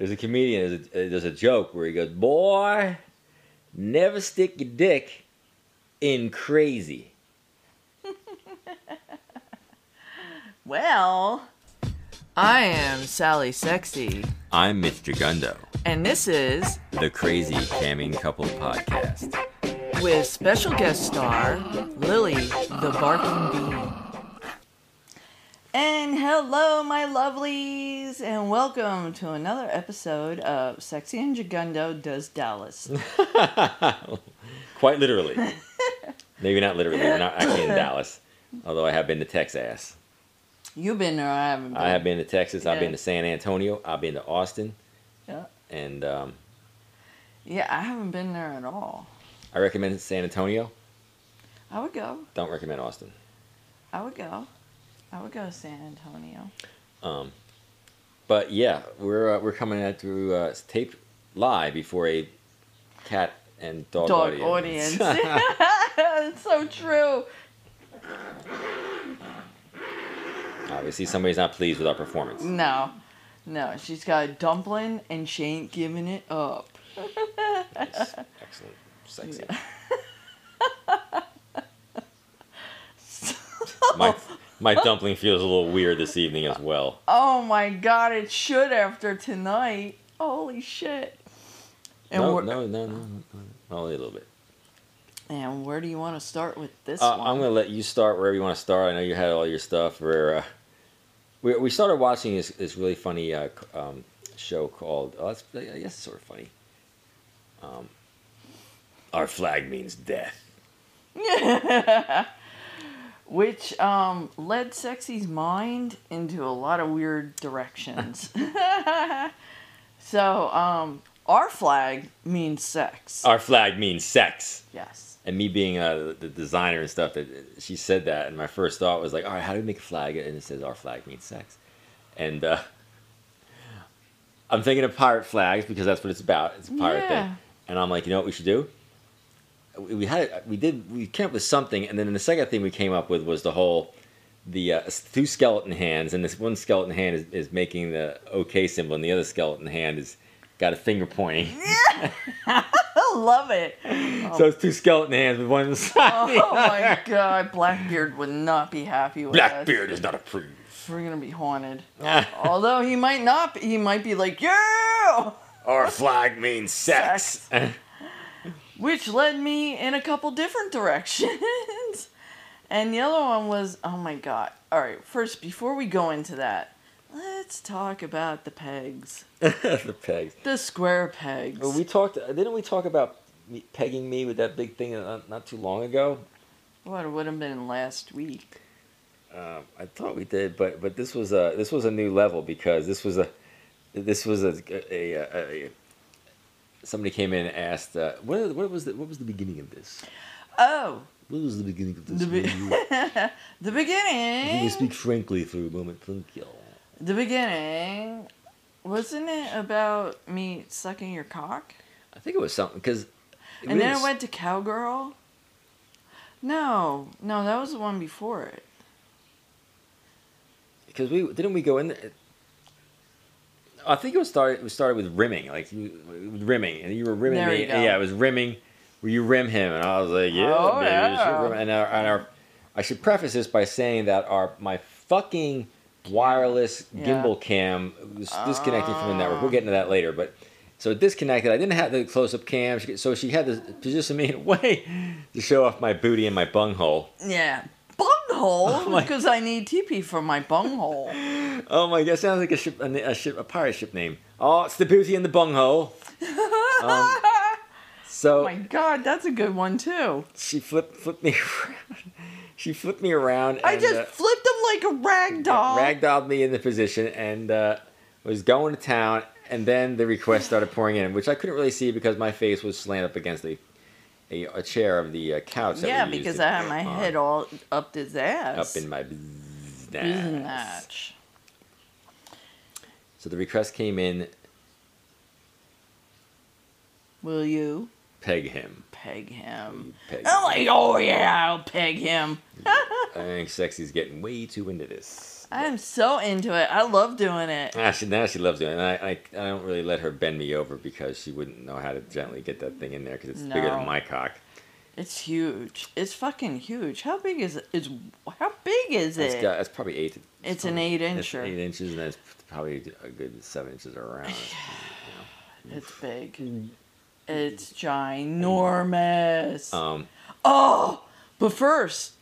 There's a comedian. There's a, uh, there's a joke where he goes, "Boy, never stick your dick in crazy." Well, I am Sally Sexy, I'm Mitch Jagundo, and this is the Crazy Camming Couple Podcast. with special guest star Lily the Barking Bean. And hello, my lovelies, and welcome to another episode of Sexy and Jagundo Does Dallas. Quite literally. Maybe not literally. We're not actually in Dallas, although I have been to Texas. You've been there, I haven't been. I have been to Texas. I've been to San Antonio. I've been to Austin, Yeah. and um, Yeah, I haven't been there at all. I recommend San Antonio. I would go. Don't recommend Austin. I would go. I would go to San Antonio. Um, but yeah, we're uh, we're coming at through uh, tape live before a cat and dog, Dog audience. it's so true. Obviously, somebody's not pleased with our performance. No, no, she's got a dumpling and she ain't giving it up. Excellent, sexy. My my dumpling feels a little weird this evening as well. oh my god, it should after tonight. Holy shit. And, No, no, no, no, only a little bit. and where do you want to start with this Uh, one? I'm gonna let you start wherever you want to start. I know you had all your stuff. Where uh, we we started watching this this really funny uh, um, show called. Oh, I guess it's sort of funny. Um, our flag means death. Which um, led Sexy's mind into a lot of weird directions. so, um, our flag means sex. Our flag means sex. yes. And me being uh, the designer and stuff, that she said that, and my first thought was like, all right, how do we make a flag? And it says our flag means sex. And uh, I'm thinking of pirate flags because that's what it's about. It's a pirate Yeah. thing. And I'm like, you know what we should do? We had we did we came up with something, and then the second thing we came up with was the whole the uh, two skeleton hands, and this one skeleton hand is, is making the OK symbol, and the other skeleton hand is got a finger pointing. I love it. So it's two skeleton hands with one side. the Oh my god, Blackbeard would not be happy with that. Blackbeard is not approved. We're gonna be haunted. Although he might not be, he might be like, yeah! Our flag means sex. Which led me in a couple different directions. and the other one was, oh my god. Alright, first, before we go into that, let's talk about the pegs. the pegs. The square pegs. Well, we talked. Didn't we talk about me, pegging me with that big thing uh, not too long ago? what, it would have been last week. Um, I thought we did, but but this was a this was a new level because this was a this was a, a, a, a somebody came in and asked uh, what what was the what was the beginning of this? Oh, What was the beginning of this? the, be- the beginning. you speak frankly for a moment, thank you. The beginning, wasn't it about me sucking your cock? I think it was something because. And then it went to cowgirl. No, no, that was the one before it. because we didn't we go in there. I think it was started. We started with rimming, like you, rimming, and you were rimming There me. yeah, it was rimming. Where you rim him, and I was like, yeah, Oh, baby, yeah. And our, and our, I should preface this by saying that our my fucking wireless Yeah. gimbal cam was disconnecting from the network. We'll get into that later, but. So it disconnected. I didn't have the close-up cam, so she had to position me in a way to show off my booty and my bunghole. Yeah. Bunghole? Oh Because I need TP for my bunghole. Oh my god, sounds like a ship, a, a ship, a pirate ship name. Oh, it's the booty and the bunghole. Um, oh So my god, that's a good one too. she flipped flipped me around. She flipped me around and I just uh, flipped him like a rag doll. ragdolled me in the position and uh, was going to town. And then the requests started pouring in, which I couldn't really see because my face was slanted up against a a, a chair of the uh, couch. Yeah, because I had my on- head all up his ass. up in my business. So the request came in. Will you Peg him. Peg him. Peg I'm like, oh yeah, I'll peg him. I think Sexy's getting way too into this. I'm so into it. I love doing it. Ah, she, now she loves doing it. And I, I, I don't really let her bend me over because she wouldn't know how to gently get that thing in there because it's bigger than my cock. It's huge. It's fucking huge. How big is it? It's how big is It's, it? got, it's probably eight. It's an probably- eight it's incher. Eight inches, and that's probably a good seven inches around. It's big. It's ginormous. Um, Oh, but first,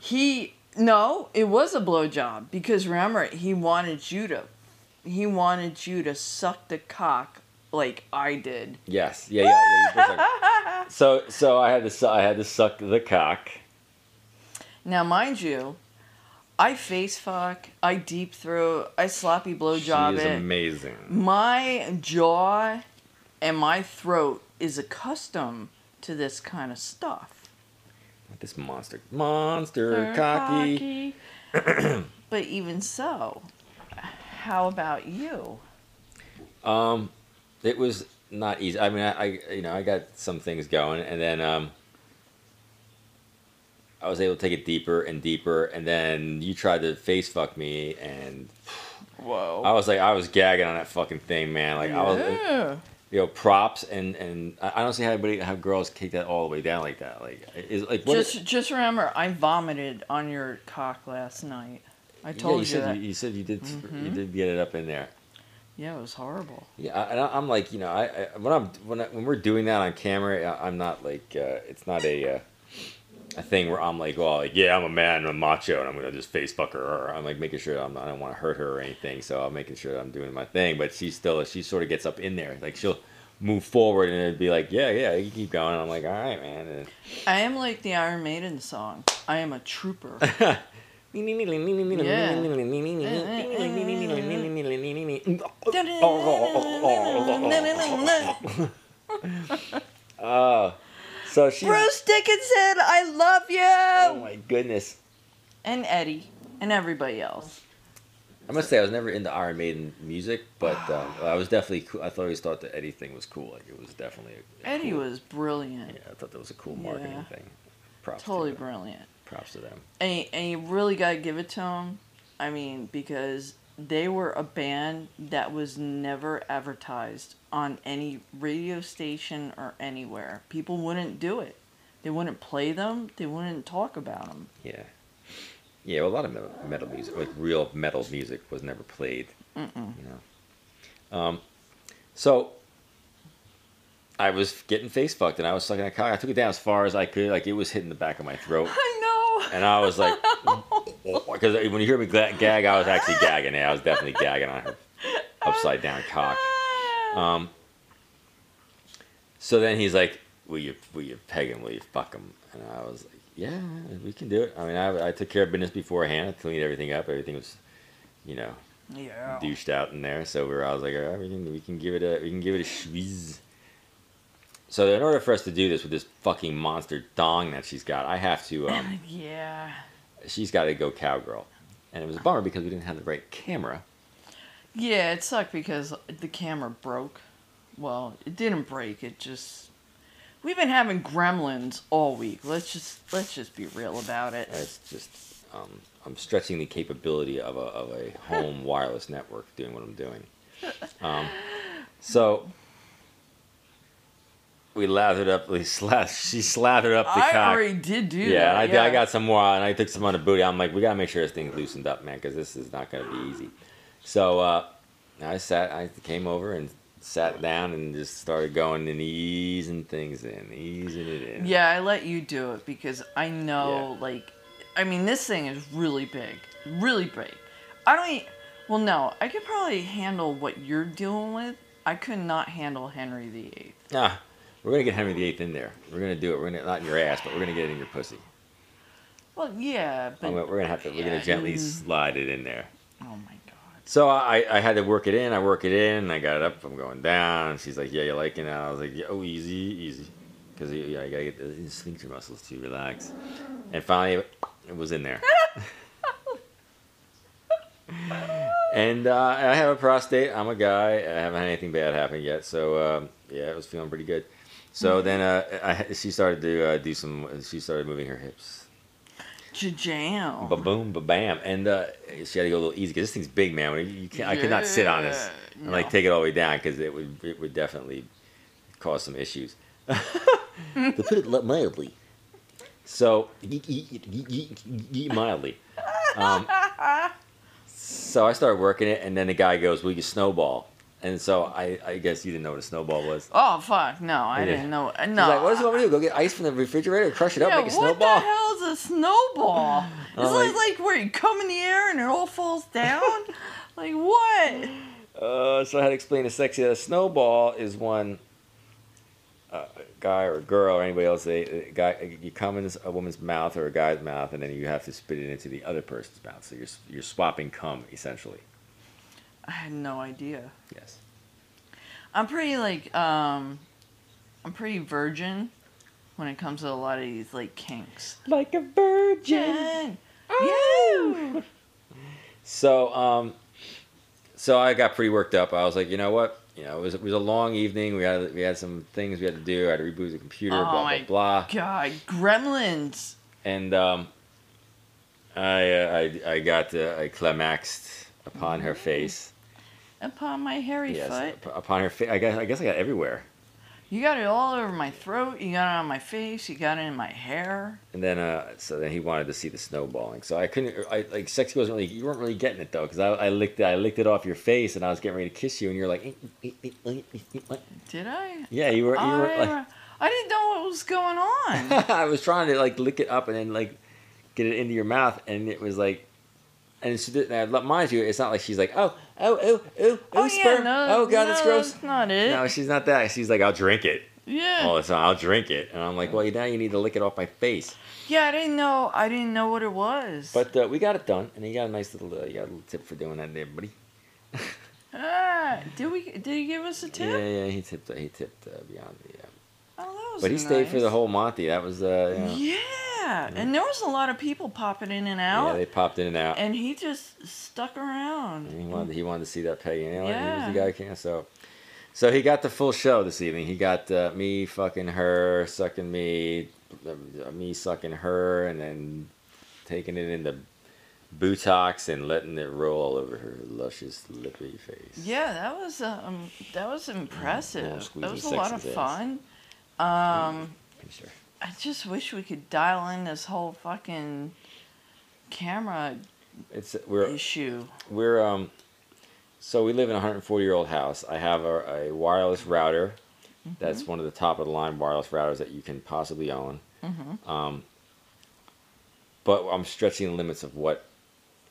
he no, it was a blowjob because remember he wanted you to, he wanted you to suck the cock like I did. yes, yeah, yeah, yeah. you both are- so, so I had to, I had to suck the cock. Now, mind you, I face fuck, I deep throat, I sloppy blowjob she is it. amazing. my jaw and my throat is accustomed to this kind of stuff. This monster, monster, They're cocky. cocky. but even so, how about you? Um, it was not easy. I mean, I, I you know I got some things going, and then um, I was able to take it deeper and deeper, and then you tried to face fuck me, and Whoa. I was like, I was gagging on that fucking thing, man. Like I was, yeah. You know, props, and and I don't see how anybody how girls kick that all the way down like that. Like is like what? Just, just remember, I vomited on your cock last night. I yeah, told you you, said that. you, you said you did you Mhm. did get it up in there. Yeah, it was horrible. Yeah, I- and I, I'm like, you know, I, I when I'm when I, when we're doing that on camera, I- I'm not like uh, it's not a uh, a thing where I'm like, well, like, yeah, I'm a man, I'm a macho, and I'm gonna just face fuck her. Or I'm like making sure I'm, I don't want to hurt her or anything, so I'm making sure I'm doing my thing. But she still, she sort of gets up in there, like she'll move forward and it'd be like, yeah, yeah, you keep going. I'm like, all right, man. And, I am like the Iron Maiden song. I am a trooper. Oh, so she. Bruce Dickinson, I love you. Oh my goodness. and Eddie and everybody else. I must say I was never into Iron Maiden music, but um, I was definitely cool. I always thought the Eddie thing was cool. Like it was definitely. A, a Eddie cool- was brilliant. Yeah, I thought that was a cool marketing Yeah. thing. Props. Totally to brilliant. Props to them. And, you- and you really got to give it to him. I mean, because they were a band that was never advertised on any radio station or anywhere. People wouldn't do it. They wouldn't play them. They wouldn't talk about them. Yeah. Yeah, well, a lot of metal, metal music, like real metal music, was never played. Mm-mm. You know. Um, so I was getting face fucked, and I was sucking a cock. I took it down as far as I could, like it was hitting the back of my throat, I know. and I was like, because when you hear me gag, I was actually gagging. Yeah, I was definitely gagging on her upside down cock. Um, so then he's like, "Will you, will you peg him? Will you fuck him?" And I was like, "Yeah, we can do it." I mean, I, I took care of business beforehand. I cleaned everything up. Everything was, you know, yeah. douched out in there. So we were, I was like, "All right, we can, we can give it a, we can give it a schwiz." So in order for us to do this with this fucking monster dong that she's got, I have to, um, yeah. She's got to go cowgirl, and it was a bummer because we didn't have the right camera. Yeah, it sucked because the camera broke. Well, it didn't break. It just we've been having gremlins all week. Let's just let's just be real about it. It's just um, I'm stretching the capability of a of a home wireless network doing what I'm doing. Um, so we lathered up. We sla- she slathered up the I cock. already did do yeah, that. and I, yeah, I got some more, and I took some on the booty. I'm like, we gotta make sure this thing's loosened up, man, because this is not gonna be easy. So uh, I sat, I came over and sat down and just started going and easing things in, easing it in. Yeah, I let you do it because I know, like, I mean, this thing is really big, really big. I don't. e- Well, no, I could probably handle what you're dealing with. I could not handle Henry VIII. Ah, we're gonna get Henry VIII in there. We're gonna do it. We're gonna not in your ass, but we're gonna get it in your pussy. Well, yeah, but gonna- we're gonna have to. We're gonna gently mm. slide it in there. oh my god. So I, I had to work it in. I work it in. I got it up. I'm going down. She's like, "Yeah, you liking it?" I was like, yeah, "Oh, easy, easy," because yeah, I gotta get the sphincter muscles to relax. And finally, it was in there. and uh, I have a prostate. I'm a guy. I haven't had anything bad happen yet. So um, yeah, it was feeling pretty good. So then uh, I, she started to uh, do some. She started moving her hips. Jam. Ba boom, ba bam, and uh, she had to go a little easy because this thing's big, man. You, you can't, I could not sit on this Yeah, and like take it all the way down because it would it would definitely cause some issues. to put it mildly. So mildly. Um, so I started working it, and then the guy goes, "Will you snowball." And so I, I guess you didn't know what a snowball was. Oh fuck! No, I Yeah. didn't know. No. He's like, what does he want me to do? Go get ice from the refrigerator, and crush it up, yeah, make a what snowball? the hell is a snowball? I'm Is like- like where you come in the air and it all falls down? like what? Uh, so I had to explain to sexy. that A snowball is one uh, guy or a girl or anybody else, they, a guy, you come in a woman's mouth or a guy's mouth, and then you have to spit it into the other person's mouth. So you're you're swapping cum essentially. I had no idea. Yes. I'm pretty like um, I'm pretty virgin when it comes to a lot of these like kinks. Like a virgin. Jen. Yeah. So um, so I got pretty worked up. I was like, you know what? You know, it was it was a long evening. We had we had some things we had to do. I had to reboot the computer. Oh blah my blah blah. God, gremlins. and um, I, uh, I I got uh, I climaxed upon her face. Upon my hairy Yes, foot. up- upon her face. I guess I guess I got everywhere. You got it all over my throat. You got it on my face. You got it in my hair. And then uh, so then he wanted to see the snowballing. So I couldn't. I like sexy wasn't really. You weren't really getting it though, because I, I licked it. I licked it off your face, and I was getting ready to kiss you, and you're like, "Eh, eh, eh, eh, eh, eh." Did I? yeah, you were. You I, were like, I didn't know what was going on. I was trying to like lick it up and then like get it into your mouth, and it was like, and she did. Now, mind you, it's not like she's like, oh, oh, oh, oh, oh, oh sperm. yeah, no, oh god, no, that's gross. That's not it. No, she's not that. She's like, I'll drink it yeah. all the time. I'll drink it, and I'm like, well, now you need to lick it off my face. Yeah, I didn't know. I didn't know what it was. But uh, we got it done, and you got a nice little, uh, you got a little tip for doing that, there, buddy. ah, did we? Did he give us a tip? Yeah, yeah, he tipped, he tipped uh, beyond the. Uh, Oh, that was but he stayed for the whole Monty. That was, uh, you know, Yeah, and there was a lot of people popping in and out, yeah, they popped in and out. and he just stuck around. And he wanted he wanted to see that Peggy. Know, Yeah. he was the guy who can so. So he got the full show this evening. He got uh, me fucking her, sucking me, uh, me sucking her, and then taking it into Botox and letting it roll all over her luscious lippy face. Yeah, that was um, that was impressive. That was a lot of fun. Um, her. I just wish we could dial in this whole fucking camera It's we're issue. we're um. So we live in a 140 year old house. I have a, a wireless router. That's one of the top of the line wireless routers that you can possibly own. Mm-hmm. Um, but I'm stretching the limits of what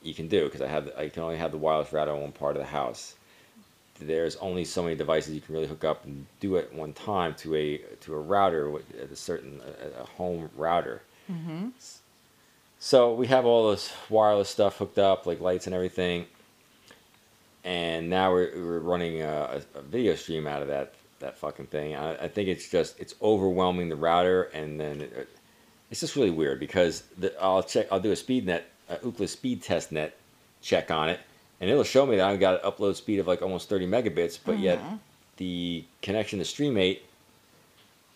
you can do because I have I can only have the wireless router on one part of the house. There's only so many devices you can really hook up and do at one time to a to a router with a certain a, a home router. Mm-hmm. So we have all this wireless stuff hooked up, like lights and everything. And now we're, we're running a, a video stream out of that that fucking thing. I, I think it's just it's overwhelming the router, and then it, it's just really weird because the, I'll check I'll do a speed net a Ookla speed test net check on it, and it'll show me that I've got an upload speed of like almost 30 megabits, but yet Mhm. the connection to Streamate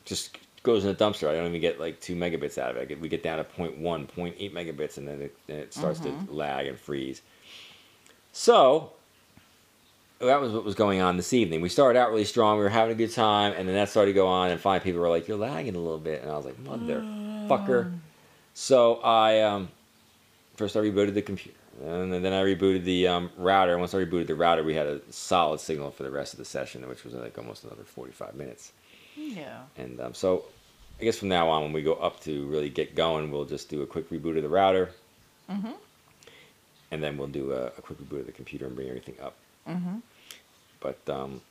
just goes in the dumpster. I don't even get like two megabits out of it. We get down to 0.1, 0.8 megabits, and then it, it starts to lag and freeze. So that was what was going on this evening. We started out really strong. We were having a good time, and then that started to go on, and finally people were like, "You're lagging a little bit," and I was like, "Motherfucker!" So I um, first I rebooted the computer, and then I rebooted the um, router. Once I rebooted the router, we had a solid signal for the rest of the session, which was like almost another 45 minutes. Yeah. And um, so, I guess from now on, when we go up to really get going, we'll just do a quick reboot of the router, Mm-hmm. and then we'll do a, a quick reboot of the computer and bring everything up. Mm-hmm. But um,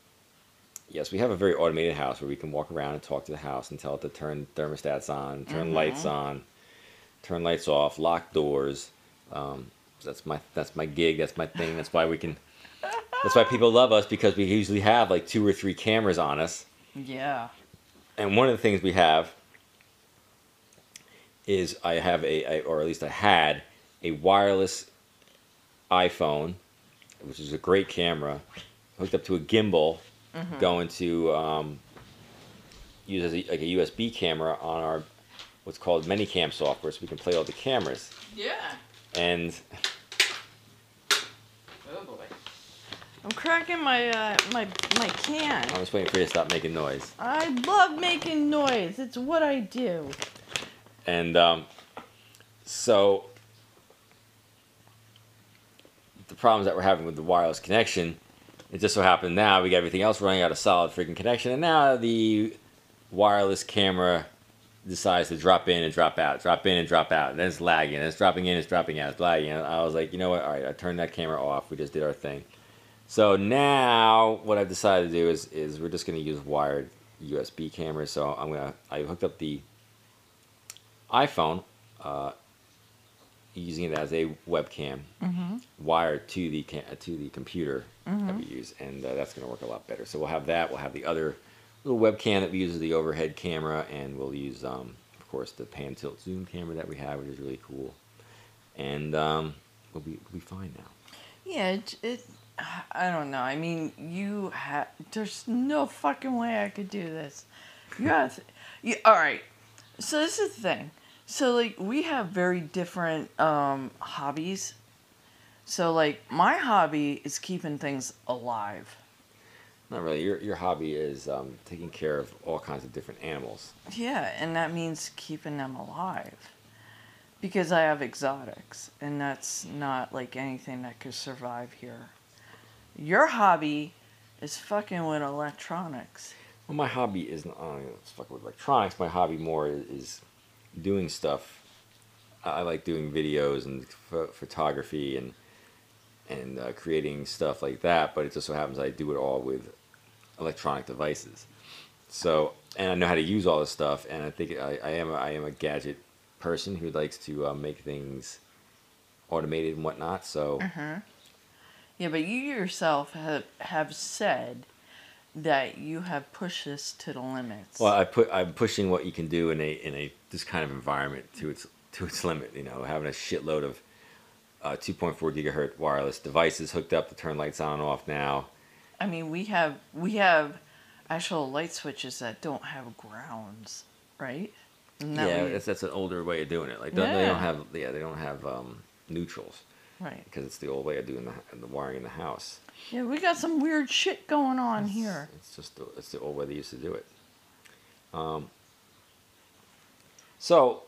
yes, we have a very automated house where we can walk around and talk to the house and tell it to turn thermostats on, turn Mhm. lights on, turn lights off, lock doors. Um, that's my that's my gig. That's my thing. That's why we can. That's why people love us because we usually have like two or three cameras on us. Yeah. And one of the things we have is I have a, or at least I had a wireless iPhone, which is a great camera, hooked up to a gimbal, Mhm. going to um, use as a, like a USB camera on our what's called ManyCam software, so we can play all the cameras. Yeah. And Oh boy. I'm cracking my uh, my my can. I'm just waiting for you to stop making noise. I love making noise. It's what I do. And um, so the problems that we're having with the wireless connection, it just so happened now we got everything else running out of solid freaking connection, and now the wireless camera decides to drop in and drop out, drop in and drop out, and then it's lagging, and it's dropping in, it's dropping out, it's lagging. And I was like, you know what? All right, I turned that camera off. We just did our thing. So now what I've decided to do is is we're just going to use wired USB cameras. So I'm gonna I hooked up the iPhone uh, using it as a webcam Mm-hmm. wired to the to the computer that we use, and uh, that's going to work a lot better. So we'll have that. We'll have the other little webcam that we use as the overhead camera, and we'll use, um, of course, the pan tilt zoom camera that we have, which is really cool. And um, we'll be we'll be fine now. Yeah, it, it. I don't know. I mean, you have. There's no fucking way I could do this. You have. You, all right. So this is the thing. So like we have very different um, hobbies. So like my hobby is keeping things alive. Not really. Your your hobby is um, taking care of all kinds of different animals. Yeah, and that means keeping them alive. Because I have exotics, and that's not like anything that could survive here. Your hobby is fucking with electronics. Well, my hobby isn't it's fucking with electronics. My hobby more is, is doing stuff. I like doing videos and ph- photography and and uh, creating stuff like that. But it just so happens I do it all with electronic devices. So and I know how to use all this stuff. And I think I, I am a, I am a gadget person who likes to uh, make things automated and whatnot. So Yeah, but you yourself have have said that you have pushed this to the limits. Well, I put I'm pushing what you can do in a in a this kind of environment to its to its limit. You know, having a shitload of uh, 2.4 gigahertz wireless devices hooked up to turn lights on and off now. I mean, we have we have actual light switches that don't have grounds, right? That yeah, that's, that's an older way of doing it. Like they, they Yeah. don't have yeah they don't have um, neutrals right. because it's the old way of doing the, the wiring in the house. Yeah, we got some weird shit going on here. It's just the, it's the old way they used to do it. Um, so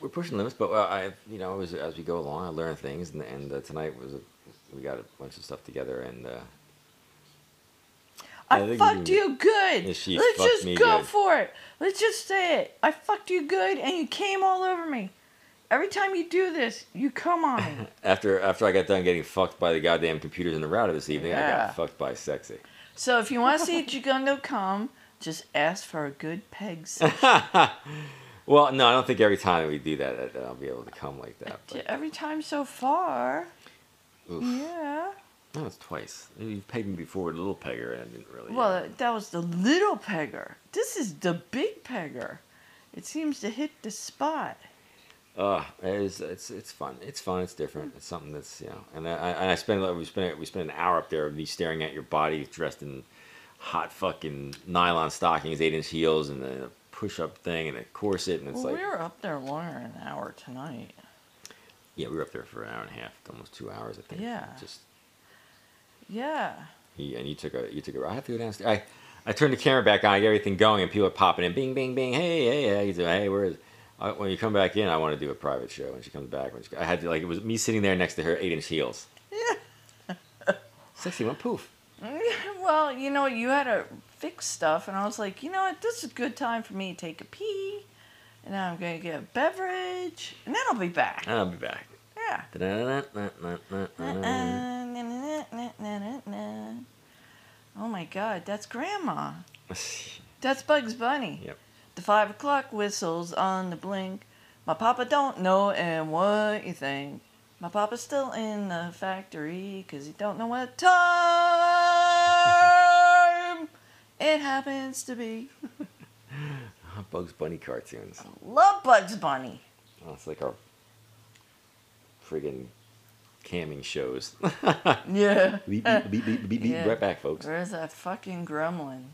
we're pushing limits, but uh, I, you know, as, as we go along, I learn things, and, and uh, tonight was a, we got a bunch of stuff together, and uh, I I fucked you- you good. Let's just me go good. for it. Let's just say it. I fucked you good, and you came all over me. Every time you do this, you come on me. after after I got done getting fucked by the goddamn computers in the router this evening, I got fucked by sexy. so if you want to see Jagundo come, just ask for a good peg. Well, no, I don't think every time we do that, that I'll be able to come like that. But, Every time so far. oof. Yeah. That was twice. You've pegged me before with a little pegger, and I didn't really. uh, Well, that was the little pegger. This is the big pegger. It seems to hit the spot. Uh, it's, it's it's fun. It's fun. It's different. It's something that's you know. And I I, and I spent like, we spent we spent an hour up there of me staring at your body dressed in hot fucking nylon stockings, eight inch heels, and a push up thing and a corset, and it's well, like we were up there longer than an hour tonight. yeah, we were up there for an hour and a half, almost two hours, I think. Yeah. Just Yeah. you, and you took a you took a. I have to go downstairs. I I turned the camera back on, I get everything going, and people are popping in, bing, bing, bing. Hey, hey, doing? Hey, where is? Uh, when you come back in, I want to do a private show. When she comes back, when she, I had to like it was me sitting there next to her eight inch heels. Yeah. Sexy went poof. Well, you know, you had to fix stuff, and I was like, you know what, this is a good time for me to take a pee, and then I'm gonna get a beverage, and then I'll be back. And I'll be back. Yeah. Oh my God, that's Grandma. That's Bugs Bunny. Yep. The five o'clock whistles on the blink. My papa don't know and what you think. My papa's still in the factory 'cause he don't know what time it happens to be. Bugs Bunny cartoons. I love Bugs Bunny. Oh, it's like our friggin' camming shows. Yeah. beep, beep, beep, beep, beep, beep. Yeah. Right back, folks. Where's that fucking gremlin?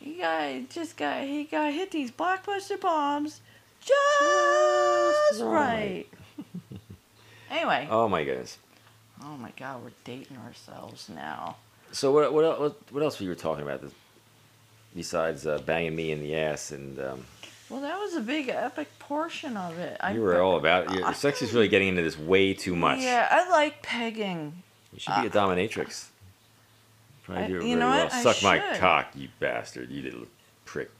He got just got he got hit these blockbuster bombs just, Just right. right. anyway, Oh my goodness. oh my god, we're dating ourselves now. So what what what, what else were you talking about this, besides uh, banging me in the ass and um, Well, that was a big epic portion of it. I you were all about your sex is really getting into this way too much. Yeah, I like pegging. You should be a dominatrix. I- do you know well. what? Suck my cock, you bastard. You little prick.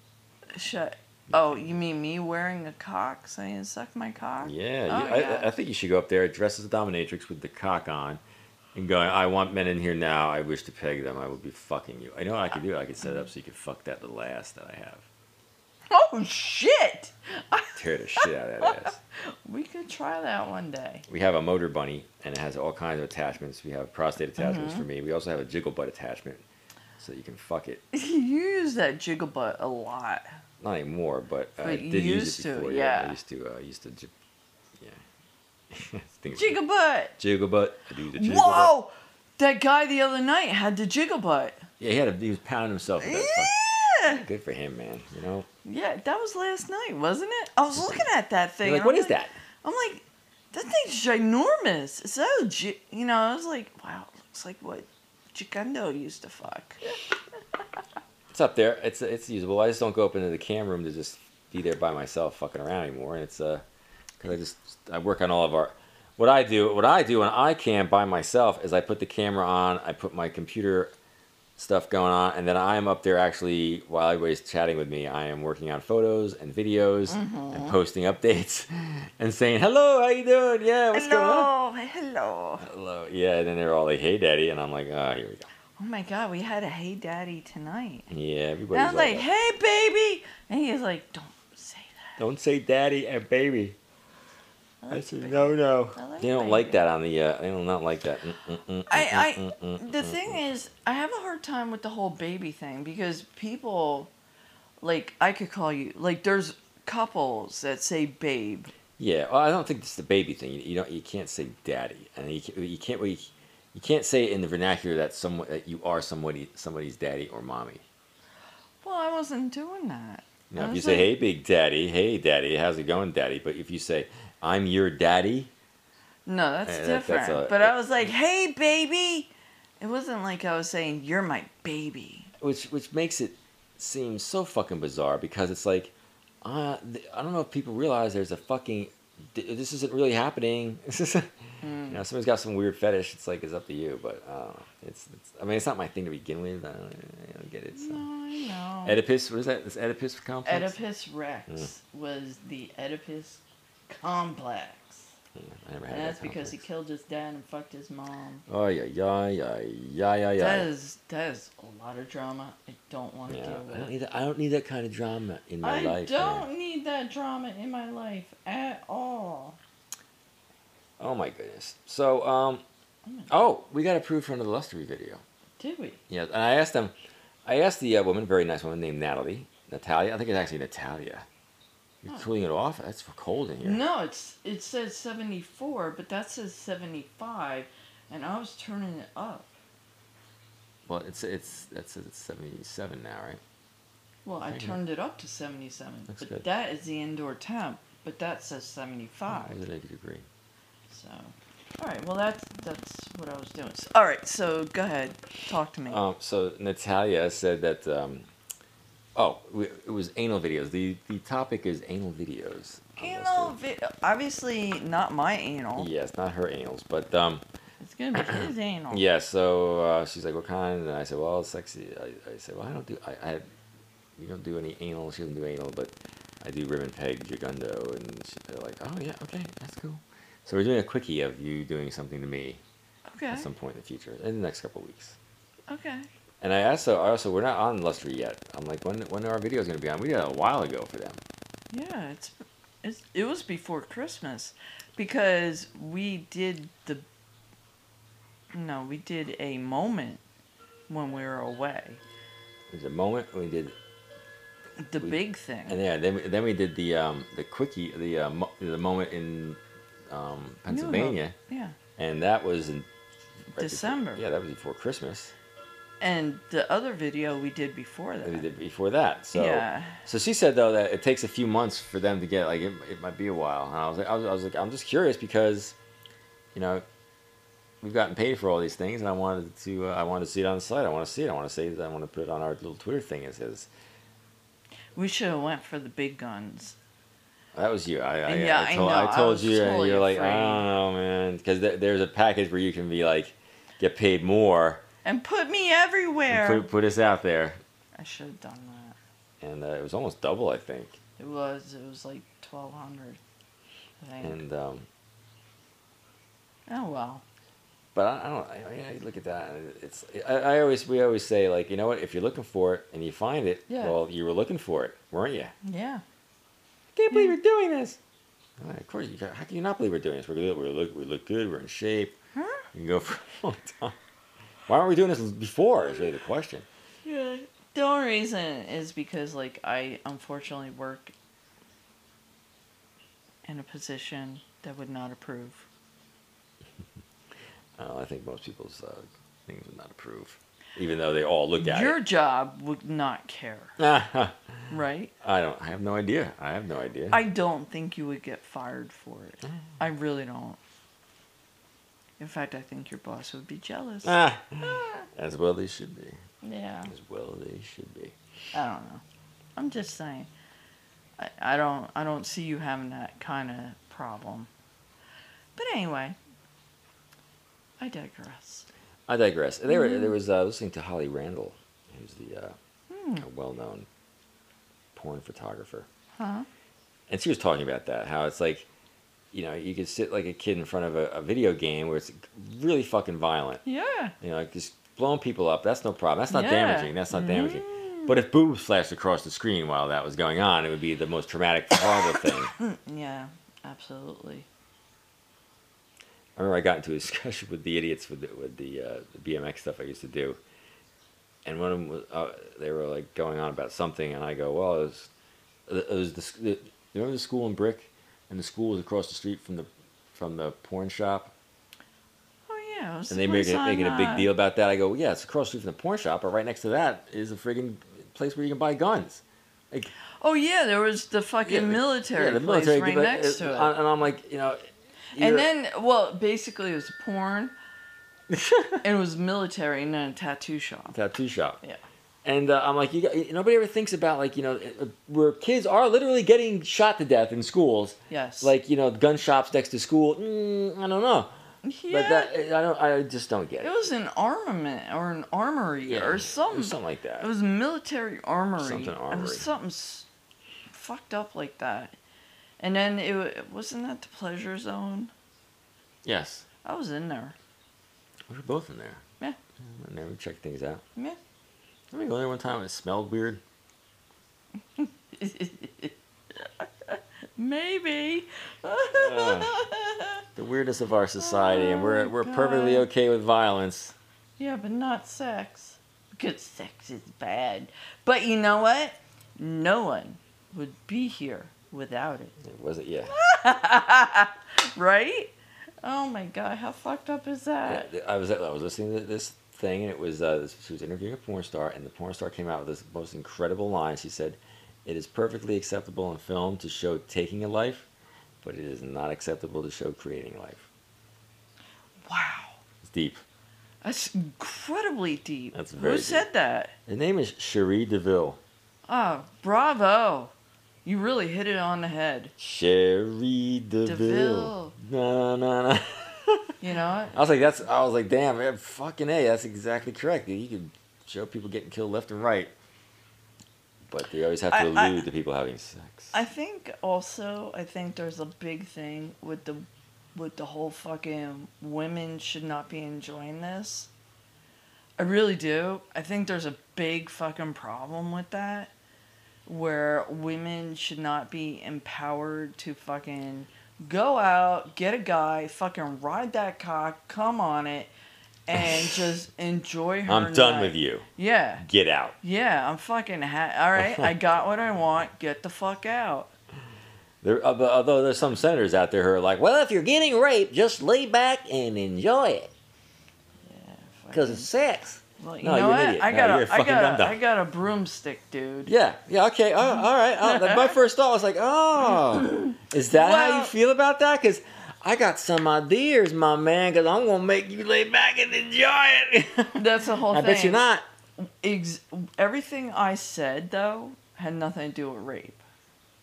Shut. Oh, you mean me wearing a cock saying "suck my cock"? Yeah, Oh, you, I, yeah. I think you should go up there, dress as a dominatrix with the cock on, and going, I want men in here now. I wish to peg them. I will be fucking you. I know what I could do. it. I could set it up so you could fuck that little ass that I have. Oh shit! Tear the shit out of that ass. we could try that one day. We have a motor bunny, and it has all kinds of attachments. We have prostate attachments Mm-hmm. for me. We also have a jiggle butt attachment, so you can fuck it. you use that jiggle butt a lot. Not anymore, but I But you did use used it to, before. yeah. I used to. Uh, I used to. Yeah. Jiggle butt. Jiggle butt. I do the jiggle butt. Whoa! That guy the other night had the jiggle butt. Yeah, he had a, he was pounding himself. With that fuck. Yeah. Good for him, man. You know. Yeah, that was last night, wasn't it? I was looking at that thing. You're like, what I'm is that? I'm like, that thing's ginormous. It's so, you know, I was like, wow, looks like what Jagundo used to fuck. It's up there. It's it's usable. I just don't go up into the cam room to just be there by myself fucking around anymore. And it's uh, cause I just I work on all of our. What I do, what I do when I cam by myself is I put the camera on, I put my computer stuff going on, and then I am up there actually while everybody's chatting with me. I am working on photos and videos and posting updates and saying hello, how you doing? Yeah, what's going on? hello, hello. Hello. Yeah, and then they're all like, hey, daddy, and I'm like, ah, here we go. Oh my god, we had a hey daddy tonight. Yeah, And I was like, like, hey baby, and he was like, don't say that. Don't say daddy and baby. I I said, no, no. Like They don't like that on the. Uh, they don't not like that. Mm, mm, mm, I, I, the thing is, I have a hard time with the whole baby thing because people, like, I could call you, like, there's couples that say babe. Yeah, well, I don't think it's the baby thing. You, you don't. You can't say daddy, and you, can, you can't. really you can't say it in the vernacular that someone that you are somebody somebody's daddy or mommy. Well, I wasn't doing that. Now, if you was say, like- "Hey, big daddy," "Hey, daddy," how's it going, daddy? But if you say, "I'm your daddy," No, that's Eh, that- different. that's a- but I was like, hey baby. It wasn't like I was saying, you're my baby. which which makes it seem so fucking bizarre because it's like uh, I don't know if people realize there's a fucking this isn't really happening. Mm. You know, somebody's got some weird fetish. It's like it's up to you, but uh, it's, it's I mean it's not my thing to begin with. I don't, I don't get it. So. No, I know. Oedipus, what is that? This Oedipus complex. Oedipus Rex was the Oedipus complex. Yeah, I never had And that that's because he killed his dad and fucked his mom. Oh yeah, yeah, yeah, yeah, yeah, yeah. That is that is a lot of drama. I don't want to yeah, deal I with. don't need that. I don't need that kind of drama in my I life. man. don't need that drama in my life at all. Oh my goodness. So um, Oh oh, we got approved for another Lustery video. Did we? Yeah, and I asked them. I asked the uh, woman, very nice woman named Natalie, Natalia. I think it's actually Natalia. You're Oh. cooling it off. That's for cold in here. No, it's it says seventy four, but that says seventy five, and I was turning it up. Well, it's it's that's it's seventy seven now, right? Well, I Okay. turned it up to seventy seven, Looks but good. that is the indoor temp. But that says seventy five. I would agree. So, all right. Well, that's that's what I was doing. So, all right. So go ahead, talk to me. Um, so Natalia said that. Um, oh, it was anal videos. The the topic is anal videos. anal, Lustery. obviously not my anal. Yes, not her anals, but um, It's gonna be his anal. Yeah, so uh, she's like, "What kind?" And I said, "Well, sexy." I, I said, "Well, I don't do. I, I we don't do any anal. She doesn't do anal, but I do ribbon peg Jagundo." And she, they're like, "Oh yeah, okay, that's cool." So we're doing a quickie of you doing something to me Okay. at some point in the future, in the next couple of weeks. Okay. And I also, I also, we're not on Lustery yet. I'm like, when when are our videos gonna be on? We did it a while ago for them. Yeah, it's it's it was before Christmas because we did the no, we did a moment when we were away. There's a moment we did, The We- big thing. and yeah, then we, then we did the um the quickie, the uh, mo- the moment in um, Pennsylvania. Yeah. and that was in right before- December. yeah, that was before Christmas. And the other video we did before that. we did before that. So Yeah. so she said though that it takes a few months for them to get like it, it might be a while. And I was like I was, I was like I'm just curious because you know we've gotten paid for all these things and I wanted to uh, I wanted to see it on the site. I want to see it. I want to say that I want to put it on our little Twitter thing. It says We should have went for the big guns. that was you. I, I, Yeah, I I told, know. I I told was you and totally you're like afraid. I don't know man because th- there's a package where you can be like get paid more And put me everywhere. put, put us out there. I should have done that. And uh, it was almost double I think. It was. It was like twelve hundred. I think. And um, oh well. But I, I don't. I, mean, I look at that. It's. I, I always. We always say like, you know what? If you're looking for it and you find it, Yeah. well, you were looking for it, weren't you? Yeah. I can't believe you're doing this. Right, of course, you got, how can you not believe we're doing this? We're good. We look. We look good. We're in shape. Huh? We can go for a long time. Why aren't we doing this before? Is really the question. Yeah. The only reason is because like I unfortunately work in a position that would not approve. Uh, I think most people's uh, things would not approve, even though they all look at it. Your it. job would not care, right? I don't. I have no idea. I have no idea. I don't think you would get fired for it. Mm. I really don't. In fact, I think your boss would be jealous. Ah, as well they should be. Yeah. As well they should be. I don't know. I'm just saying. I, I don't I don't see you having that kind of problem. But anyway, I digress. I digress. There, Mhm. there was uh, listening to Holly Randall, who's the uh, Hmm. well-known porn photographer, Huh? and she was talking about that how it's like, you know, you could sit like a kid in front of a, a video game where it's really fucking violent. Yeah. You know, like just blowing people up. That's no problem. That's not Yeah. damaging. That's not damaging. Mm. But if boobs flashed across the screen while that was going on, it would be the most traumatic, horrible thing. Yeah, absolutely. I remember I got into a discussion with the idiots with the, with the, uh, the BMX stuff I used to do, and one of them was uh, they were like going on about something, and I go, well, it was, it was the, the you remember the school in Brick, and the school was across the street from the from the porn shop, Oh yeah. and they make it, making a big uh, deal about that. I go, yeah, it's across the street from the porn shop, but right next to that is a friggin' place where you can buy guns. Like, Oh yeah, there was the fucking yeah, military yeah, the place military, right next to it. And I'm like, you know, and then, well, basically it was porn. and it was military and then a tattoo shop. tattoo shop. Yeah. And uh, I'm like, you nobody ever thinks about like you know uh, where kids are literally getting shot to death in schools, Yes. like you know gun shops next to school. Mm, I don't know, yeah. but that I don't. I just don't get it it. was an armament or an armory Yeah, or something. something like that. It was military armory. Something It armory. was something s- fucked up like that. And then it wasn't that the pleasure zone. yes, I was in there. we were both in there. Yeah. there we checked things out. Yeah. Let me go there one time. and It smelled weird. Maybe. Uh, the weirdness of our society, and we're Oh, we're perfectly okay with violence. yeah, but not sex. Because sex is bad. But you know what? No one would be here without it. It was it? Yeah. right? Oh my god, how fucked up is that? I was I was listening to this thing, and it was uh, this, she was interviewing a porn star, and the porn star came out with this most incredible line. She said, "It is perfectly acceptable in film to show taking a life, but it is not acceptable to show creating life." Wow. It's deep. That's incredibly deep. That's very Who deep. said that? Her name is Cherie DeVille. Oh, bravo. You really hit it on the head. Cherie DeVille. DeVille. No, no, no. You know what? I was like, that's. I was like, damn, man, fucking a. That's exactly correct. You could show people getting killed left and right, but they always have to I- I- allude to people having sex. I think also I think there's a big thing with the with the whole fucking women should not be enjoying this. I really do. I think there's a big fucking problem with that where women should not be empowered to fucking go out, get a guy, fucking ride that cock, come on it and just enjoy her I'm done with you. Yeah. Get out. Yeah, I'm fucking ha- all right. I got what I want. Get the fuck out. There, uh, although there's some senators out there who are like, well, if you're getting raped, just lay back and enjoy it Yeah, because it's sex. Well, you No, know what? idiot. I No, got you're a a, I fucking got a, dum-dum. I got a broomstick, dude. Yeah, yeah, okay, oh, all right. Oh, my first thought was like, oh, is that how you feel about that? Because I got some ideas, my man. Because I'm gonna make you lay back and enjoy it. That's the whole I thing. I bet you're not. Ex- everything I said though had nothing to do with rape.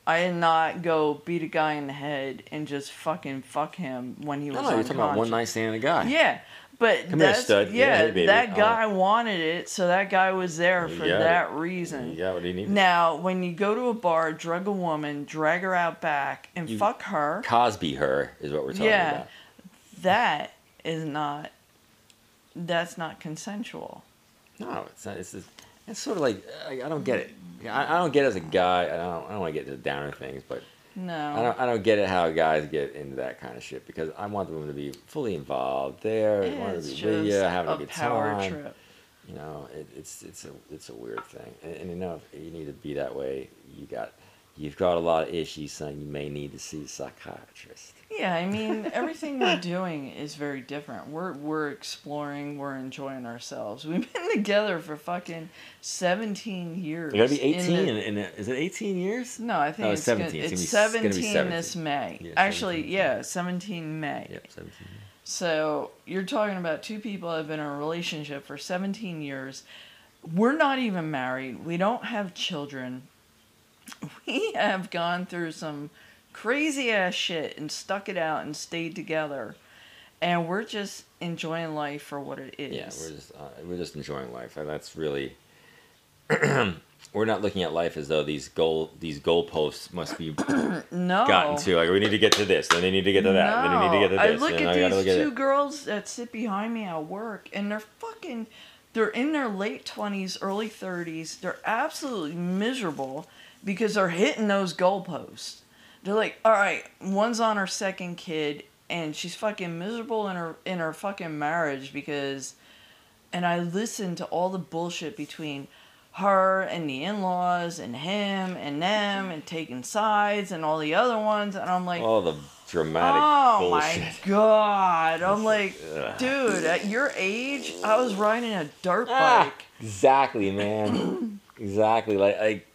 I did not go beat a guy in the head and just fucking fuck him when he was No, no, you're talking about one night stand and a guy. Yeah, but Come here, that's stud. Yeah, yeah, hey, that Oh. guy wanted it, so that guy was there You for that it. reason. Got what he needed. Now, when you go to a bar, drug a woman, drag her out back, and You- fuck her, Cosby her is what we're talking Yeah. about. that is not. That's not consensual. No, it's not. It's just, it's sort of like I, I don't get it. I, I don't get it as a guy. I don't. I don't want to get into downer things, but No. I don't. I don't get it how guys get into that kind of shit because I want the women to be fully involved there. I want it's to be with you, having a, a good power time. trip. You know, it, it's it's a it's a weird thing, and, and you know if you need to be that way. You got you've got a lot of issues, son. You may need to see a psychiatrist. Yeah, I mean, everything we're doing is very different. We're we're exploring, we're enjoying ourselves. We've been together for fucking seventeen years. You gotta be in eighteen, the- and, and is it eighteen years? no, I think Oh, it's, 17. Gonna, It's it's gonna be- it's gonna be seventeen this May. Yeah, Actually, 17. yeah, seventeen May. Yep, seventeen. So you're talking about two people that have been in a relationship for 17 years. We're not even married. We don't have children. We have gone through some crazy ass shit and stuck it out and stayed together. And we're just enjoying life for what it is. Yeah, we're just uh, we're just enjoying life, and that's really. we're not looking at life as though these goal these goalposts must be no. gotten to. Like we need to get to this, then they need to get to that, then they need to get to this. I look at these look two it. girls that sit behind me at work, and they're fucking. They're in their late twenties, early thirties. They're absolutely miserable because they're hitting those goalposts. They're like, all right, one's on her second kid, and she's fucking miserable in her in her fucking marriage because. And I listened to all the bullshit between her and the in-laws and him and them and taking sides and all the other ones, and I'm like, All the dramatic Oh bullshit. my god! I'm like, dude, at your age, I was riding a dirt Ah, bike. exactly, man. exactly. Like, like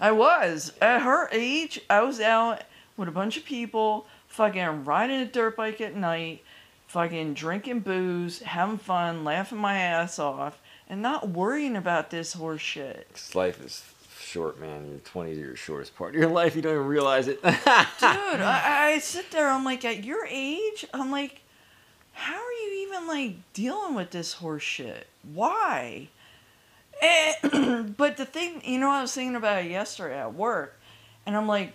I was at her age. I was out with a bunch of people, fucking riding a dirt bike at night, fucking drinking booze, having fun, laughing my ass off, and not worrying about this horse shit. this life is short, man. Your twenties are your shortest part of your life. You don't even realize it. Dude, I, I sit there. I'm like, at your age, I'm like, how are you even like dealing with this horse shit? Why? Eh, and, but the thing, you know, I was thinking about it yesterday at work, and I'm like,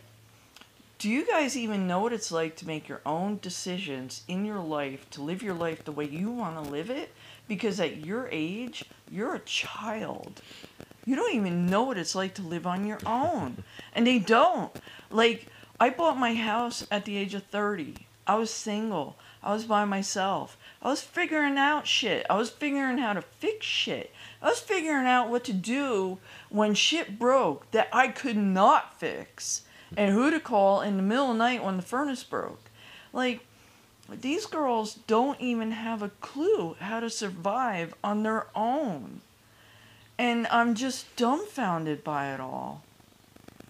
do you guys even know what it's like to make your own decisions in your life, to live your life the way you want to live it? Because at your age, you're a child. You don't even know what it's like to live on your own. And they don't. Like, I bought my house at the age of 30. I was single. I was by myself. I was figuring out shit. I was figuring how to fix shit. I was figuring out what to do when shit broke that I could not fix. And who to call in the middle of the night when the furnace broke. Like, these girls don't even have a clue how to survive on their own. And I'm just dumbfounded by it all.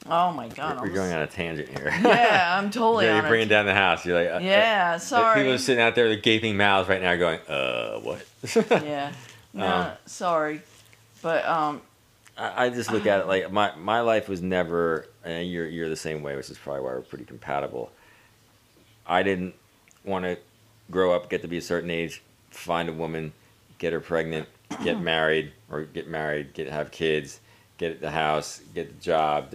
Oh my god. We're going on a tangent here. Yeah, I'm totally yeah, you're bringing down the house. You're like, uh, uh, Yeah, sorry. People are sitting out there with gaping mouths right now, going, "Uh, what?" yeah. No, Um, sorry. But um I, I just look at it like my my life was never, and you're you're the same way, which is probably why we're pretty compatible. I didn't want to grow up, get to be a certain age, find a woman, get her pregnant, get married, or get married, get have kids, get the house, get the job.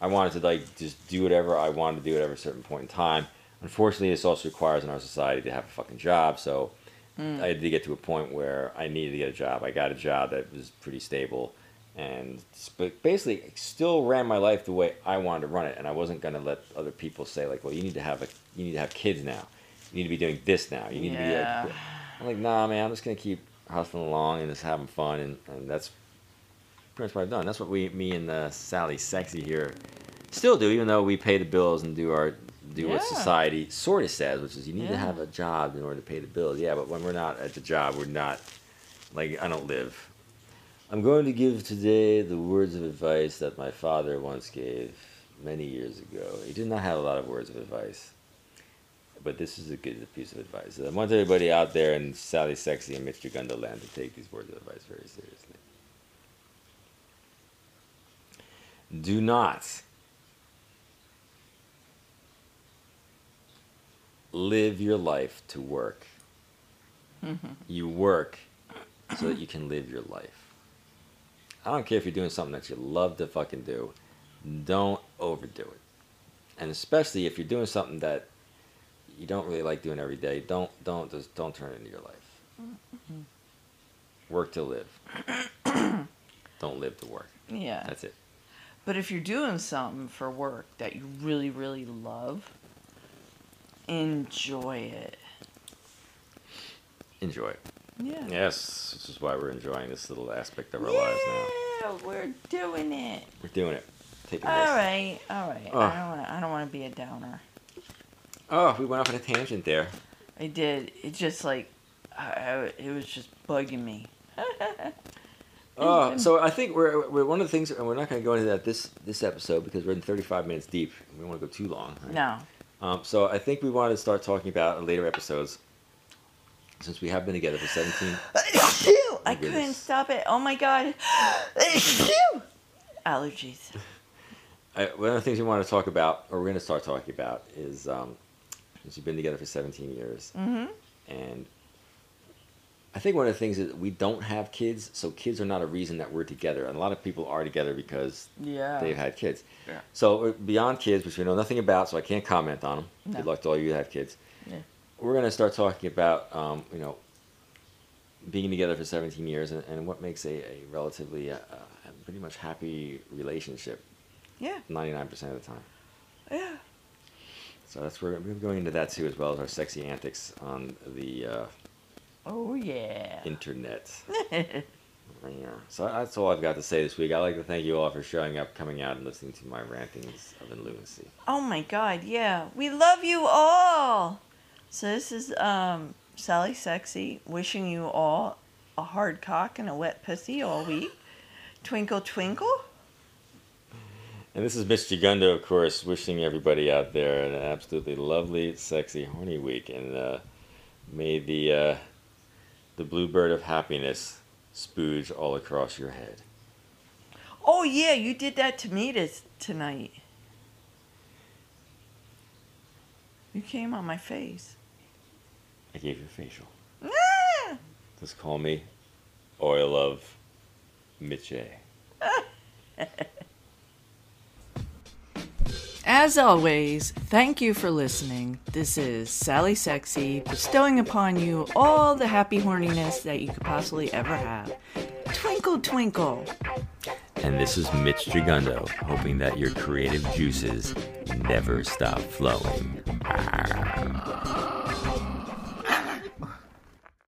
I wanted to like just do whatever I wanted to do at every certain point in time. Unfortunately, this also requires in our society to have a fucking job. So mm. I had to get to a point where I needed to get a job. I got a job that was pretty stable, and but basically still ran my life the way I wanted to run it. And I wasn't gonna let other people say like, "Well, you need to have a you need to have kids now. You need to be doing this now. You need Yeah. to be." Like, I'm like, "Nah, man. I'm just gonna keep hustling along and just having fun." And, and that's pretty much what I've done. That's what we, me and uh, Sally Sexy here, still do. Even though we pay the bills and do our do what society sort of says, which is you need to have a job in order to pay the bills. Yeah, but when we're not at the job, we're not like I don't live I'm going to give today the words of advice that my father once gave many years ago. He did not have a lot of words of advice, but this is a good piece of advice. I want everybody out there in Sally Sexy and Mr. Gunderland to take these words of advice very seriously. Do not live your life to work. Mm-hmm. You work so that you can live your life. I don't care if you're doing something that you love to fucking do. Don't overdo it. And especially if you're doing something that you don't really like doing every day, don't don't just don't turn it into your life. Work to live. don't live to work. Yeah. That's it. But if you're doing something for work that you really, really love, enjoy it. Enjoy it. Yeah. Yes, this is why we're enjoying this little aspect of our lives now. Yeah, we're doing it. We're doing it. Taking All this. right, all right. Oh. I don't want. I don't want to be a downer. Oh, we went off on a tangent there. I did. It just like, I, I- it was just bugging me. Oh, so I think we're, we're one of the things, and we're not going to go into that this this episode because we're in 35 minutes deep. We don't want to go too long. right? No. Um, so I think we want to start talking about in later episodes, since we have been together for 17. I couldn't goodness. stop it. Oh my god. Allergies. I, one of the things we want to talk about, or we're going to start talking about, is um, since we've been together for 17 years, Mm-hmm. and I think one of the things is we don't have kids, so kids are not a reason that we're together. And a lot of people are together because Yeah. they've had kids. Yeah. So uh, beyond kids, which we know nothing about, so I can't comment on them. No. Good luck to all you that have kids. We're going to start talking about, um, you know, being together for 17 years and, and what makes a, a relatively, uh, uh, pretty much happy relationship Yeah. 99% of the time. Yeah. So that's where we're going into that too, as well as our sexy antics on the uh, Oh yeah. internet. Yeah. So that's all I've got to say this week. I'd like to thank you all for showing up, coming out, and listening to my rantings of lunacy. oh my god, yeah. We love you all. So this is um Sally Sexy wishing you all a hard cock and a wet pussy all week. Twinkle twinkle. And this is Mitch Jagundo, of course, wishing everybody out there an absolutely lovely, sexy, horny week. And uh, may the, uh, the bluebird of happiness spooge all across your head. Oh yeah, you did that to me this tonight. You came on my face. I gave you a facial. Ah! Just call me Oil of Mitche. As always, thank you for listening. This is Sally Sexy, bestowing upon you all the happy horniness that you could possibly ever have. Twinkle, twinkle. And this is Mitch Jagundo, hoping that your creative juices never stop flowing.